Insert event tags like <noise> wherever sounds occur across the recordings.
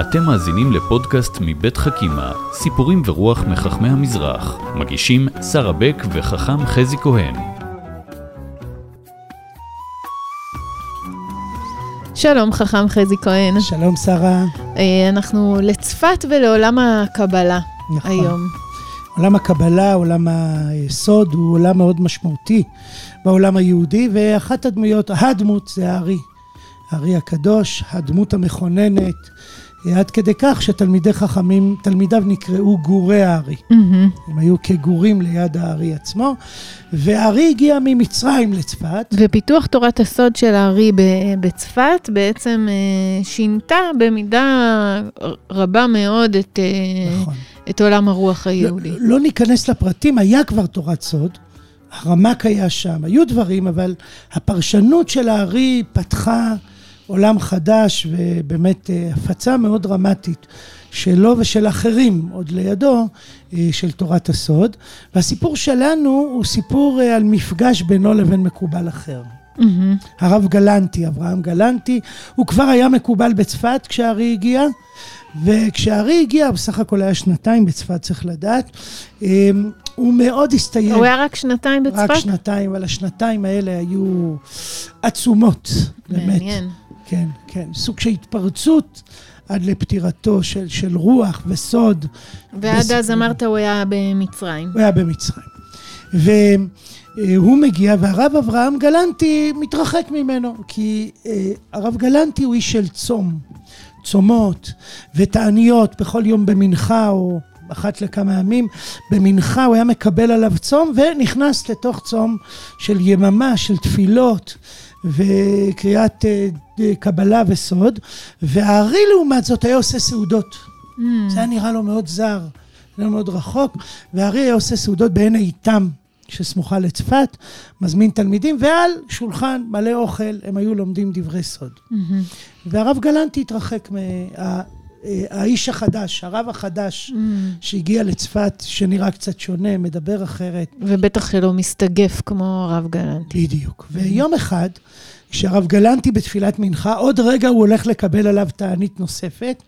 אתם מאזינים לפודקאסט מבית חכימה, סיפורים ורוח מחכמי המזרח. מגישים שרה בק וחכם חזי כהן. שלום, חכם חזי כהן. שלום, שרה. אה, אנחנו לצפת ולעולם הקבלה נכון. היום. עולם הקבלה, עולם היסוד, הוא עולם מאוד משמעותי בעולם היהודי, ואחת הדמויות, הדמות זה הארי. הארי הקדוש, הדמות המכוננת, עד כדי כך שתלמידי חכמים, תלמידיו נקראו גורי הארי. מהמם. הם היו כגורים ליד הארי עצמו, והארי הגיע ממצרים לצפת. ופיתוח תורת הסוד של הארי בצפת בעצם אה, שינתה במידה רבה מאוד את, אה, נכון. את עולם הרוח היהודי. לא, לא ניכנס לפרטים, היה כבר תורת סוד, הרמק היה שם, היו דברים, אבל הפרשנות של הארי פתחה עולם חדש ובאמת אה, הפצה מאוד דרמטית שלו ושל אחרים עוד לידו אה, של תורת הסוד. והסיפור שלנו הוא סיפור אה, על מפגש בינו לבין מקובל אחר. מהמם. הרב גלנטי, אברהם גלנטי, הוא כבר היה מקובל בצפת כשהארי הגיע, וכשהארי הגיע, בסך הכל היה שנתיים בצפת, צריך לדעת, הוא מאוד הסתייג. הוא היה רק שנתיים בצפת? רק שנתיים, אבל השנתיים האלה היו עצומות, באמת. מעניין. כן, כן. סוג של התפרצות עד לפטירתו של, של רוח וסוד. ועד בס- אז אמרת הוא היה במצרים. הוא היה במצרים. והוא מגיע, והרב אברהם גלנטי מתרחק ממנו, כי אה, הרב גלנטי הוא איש של צום, צומות ותעניות בכל יום במנחה או אחת לכמה ימים, במנחה הוא היה מקבל עליו צום ונכנס לתוך צום של יממה, של תפילות וקריאת אה, ד- קבלה וסוד, והארי לעומת זאת היה עושה סעודות. Mm. זה היה נראה לו מאוד זר, נראה מאוד רחוק, והארי היה עושה סעודות בעין איתם, שסמוכה לצפת, מזמין תלמידים, ועל שולחן מלא אוכל הם היו לומדים דברי סוד. מהמם. והרב גלנטי התרחק מהאיש החדש, הרב החדש מהמם. שהגיע לצפת, שנראה קצת שונה, מדבר אחרת, ובטח שלא מסתגף כמו הרב גלנטי. בדיוק. ויום אחד, כשהרב גלנטי בתפילת מנחה, עוד רגע הוא הולך לקבל עליו תענית נוספת,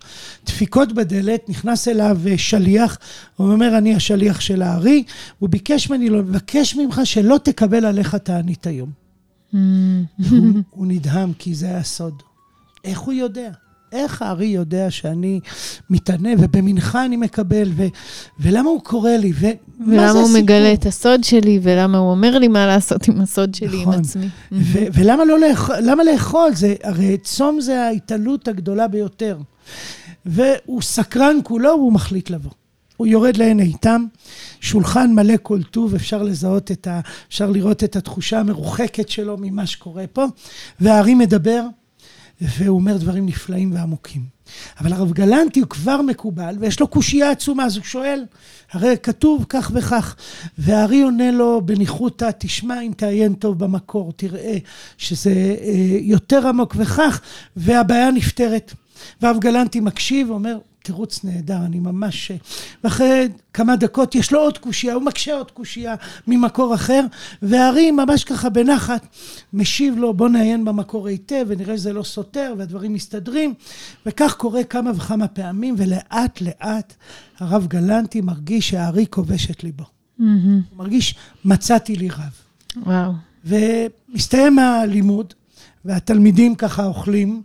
דפיקות בדלת, נכנס אליו אה, שליח, הוא אומר, אני השליח של הארי, הוא ביקש ממני, לא, מבקש ממך שלא תקבל עליך תענית היום. מהמם. הוא, הוא נדהם, כי זה היה סוד. איך הוא יודע? איך הארי יודע שאני מתענה ובמנחה אני מקבל, ו, ולמה הוא קורא לי, זה ולמה הוא הסיפור? מגלה את הסוד שלי, ולמה הוא אומר לי מה לעשות עם הסוד שלי, עם נכון. עצמי. ו- ולמה לא לאכול? למה לאכול? זה, הרי צום זה ההתעלות הגדולה ביותר. והוא סקרן כולו, והוא מחליט לבוא. הוא יורד לעין איתם, שולחן מלא כל טוב, אפשר לזהות את ה... אפשר לראות את התחושה המרוחקת שלו ממה שקורה פה, והארי מדבר, והוא אומר דברים נפלאים ועמוקים. אבל הרב גלנטי הוא כבר מקובל, ויש לו קושייה עצומה, אז הוא שואל, הרי כתוב כך וכך, והארי עונה לו בניחותא, תשמע אם תעיין טוב במקור, תראה שזה אה, יותר עמוק וכך, והבעיה נפתרת. והרב גלנטי מקשיב ואומר, תירוץ נהדר, אני ממש... אה", ואחרי כמה דקות יש לו עוד קושייה, הוא מקשה עוד קושייה ממקור אחר, והארי ממש ככה בנחת משיב לו, בוא נעיין במקור היטב ונראה שזה לא סותר והדברים מסתדרים, וכך קורה כמה וכמה פעמים, ולאט לאט הרב גלנטי מרגיש שהארי כובש את ליבו. מהמם. הוא מרגיש, מצאתי לי רב. וואו. ומסתיים הלימוד, והתלמידים ככה אוכלים,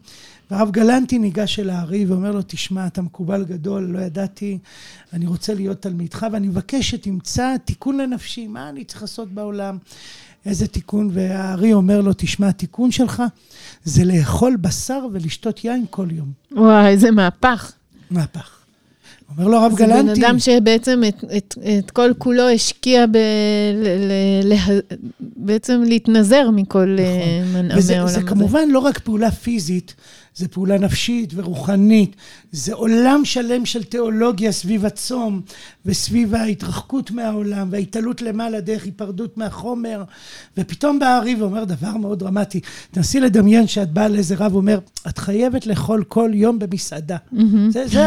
והרב גלנטי ניגש אל הארי ואומר לו, תשמע, אתה מקובל גדול, לא ידעתי, אני רוצה להיות תלמידך, ואני מבקש שתמצא תיקון לנפשי, מה אני צריך לעשות בעולם? איזה תיקון? והארי אומר לו, תשמע, התיקון שלך זה לאכול בשר ולשתות יין כל יום. וואי, איזה מהפך. מהפך. אומר לו הרב זה בן גלנטי, אדם שבעצם את, את, את כל כולו השקיע ב... ל, ל, לה, בעצם להתנזר מכל אה, מנעמי וזה העולם זה הזה. כמובן לא רק פעולה פיזית, זה פעולה נפשית ורוחנית, זה עולם שלם של תיאולוגיה סביב הצום וסביב ההתרחקות מהעולם וההתעלות למעלה דרך היפרדות מהחומר, ופתאום בא הארי ואומר דבר מאוד דרמטי, תנסי לדמיין שאת באה לאיזה רב ואומר, את חייבת לאכול כל יום במסעדה. מהמם. זה, זה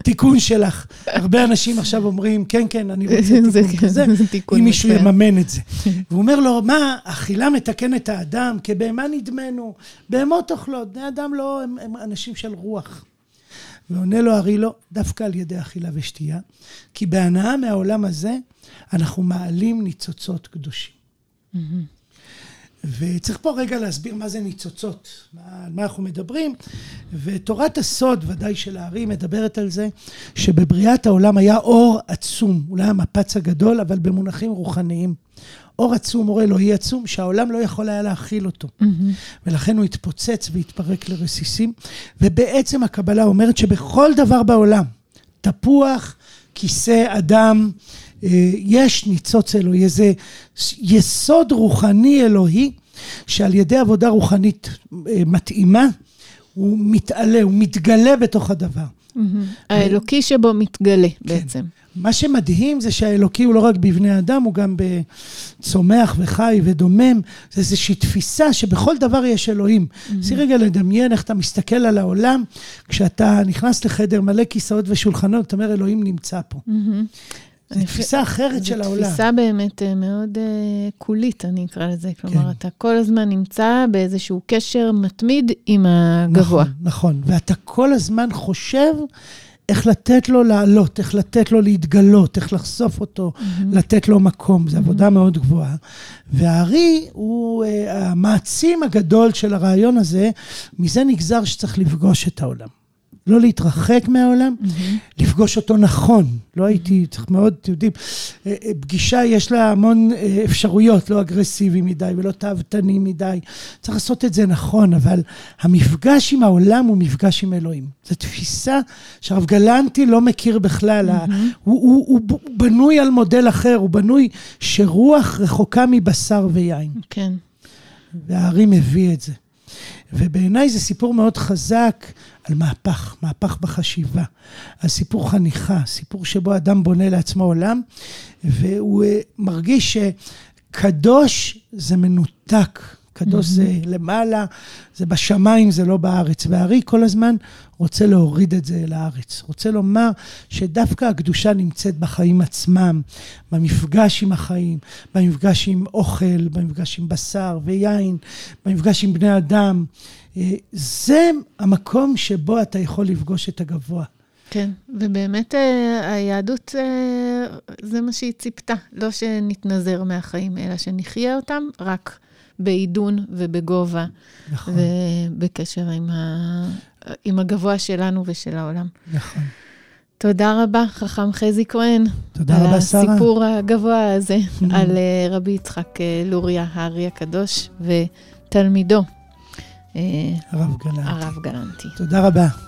התיקון שלך. הרבה אנשים עכשיו אומרים, כן, כן, אני רוצה <laughs> זה תיקון כן, כזה, זה אם מישהו. יממן את זה. והוא אומר לו, מה, אכילה מתקנת האדם, כבהמה נדמנו, בהמות אוכלות, בני אדם לא, הם, הם אנשים של רוח. ועונה לו הארי לא, דווקא על ידי אכילה ושתייה, כי בהנאה מהעולם הזה אנחנו מעלים ניצוצות קדושים. וצריך פה רגע להסביר מה זה ניצוצות, על מה אנחנו מדברים, ותורת הסוד, ודאי של הארי, מדברת על זה שבבריאת העולם היה אור עצום, אולי המפץ הגדול, אבל במונחים רוחניים. אור עצום, אור אלוהי עצום, שהעולם לא יכול היה להכיל אותו. Mm-hmm. ולכן הוא התפוצץ והתפרק לרסיסים. ובעצם הקבלה אומרת שבכל דבר בעולם, תפוח, כיסא, אדם, אה, יש ניצוץ אלוהי, איזה יסוד רוחני אלוהי, שעל ידי עבודה רוחנית אה, מתאימה, הוא מתעלה, הוא מתגלה בתוך הדבר. האלוקי שבו מתגלה כן. בעצם. מה שמדהים זה שהאלוקי הוא לא רק בבני אדם, הוא גם בצומח וחי ודומם. זה איזושהי תפיסה שבכל דבר יש אלוהים. נסי mm-hmm. רגע לדמיין איך אתה מסתכל על העולם, כשאתה נכנס לחדר מלא כיסאות ושולחנות, אתה אומר, אלוהים נמצא פה. Mm-hmm. זו תפיסה אחרת של העולם. זו תפיסה באמת אה, מאוד uh, קולית, אני אקרא לזה. כלומר, כן. אתה כל הזמן נמצא באיזשהו קשר מתמיד עם הגבוה. נכון, נכון. ואתה כל הזמן חושב איך לתת לו לעלות, איך לתת לו להתגלות, איך לחשוף אותו, mm-hmm. לתת לו מקום. זו mm-hmm. עבודה מאוד גבוהה. והארי הוא uh, המעצים הגדול של הרעיון הזה, מזה נגזר שצריך לפגוש את העולם. לא להתרחק מהעולם, mm-hmm. לפגוש אותו נכון. לא הייתי, צריך מאוד, אתם יודעים, אה, אה, פגישה יש לה המון אה, אפשרויות, לא אגרסיבי מדי ולא תאוותני מדי. צריך לעשות את זה נכון, אבל המפגש עם העולם הוא מפגש עם אלוהים. זו תפיסה שהרב גלנטי לא מכיר בכלל. Mm-hmm. הוא, הוא, הוא, הוא בנוי על מודל אחר, הוא בנוי שרוח רחוקה מבשר ויין. כן. והארי מביא את זה. ובעיניי זה סיפור מאוד חזק על מהפך, מהפך בחשיבה, על סיפור חניכה, סיפור שבו אדם בונה לעצמו עולם, והוא אה, מרגיש שקדוש זה מנותק קדוש mm-hmm. זה למעלה, זה בשמיים, זה לא בארץ. והארי כל הזמן רוצה להוריד את זה אל הארץ. רוצה לומר שדווקא הקדושה נמצאת בחיים עצמם, במפגש עם החיים, במפגש עם אוכל, במפגש עם בשר ויין, במפגש עם בני אדם. אה, זה המקום שבו אתה יכול לפגוש את הגבוה. כן, ובאמת אה, היהדות, אה, זה מה שהיא ציפתה. לא שנתנזר מהחיים, אלא שנחיה אותם רק בעידון ובגובה. נכון. ובקשר עם, ה... עם הגבוה שלנו ושל העולם. נכון. תודה רבה, חכם חזי כהן. תודה רבה, שרה. על הסיפור הגבוה הזה, על אה, רבי יצחק אה, לוריה, הארי הקדוש, ותלמידו. אה, הרב גלנטי. הרב גלנטי. תודה רבה.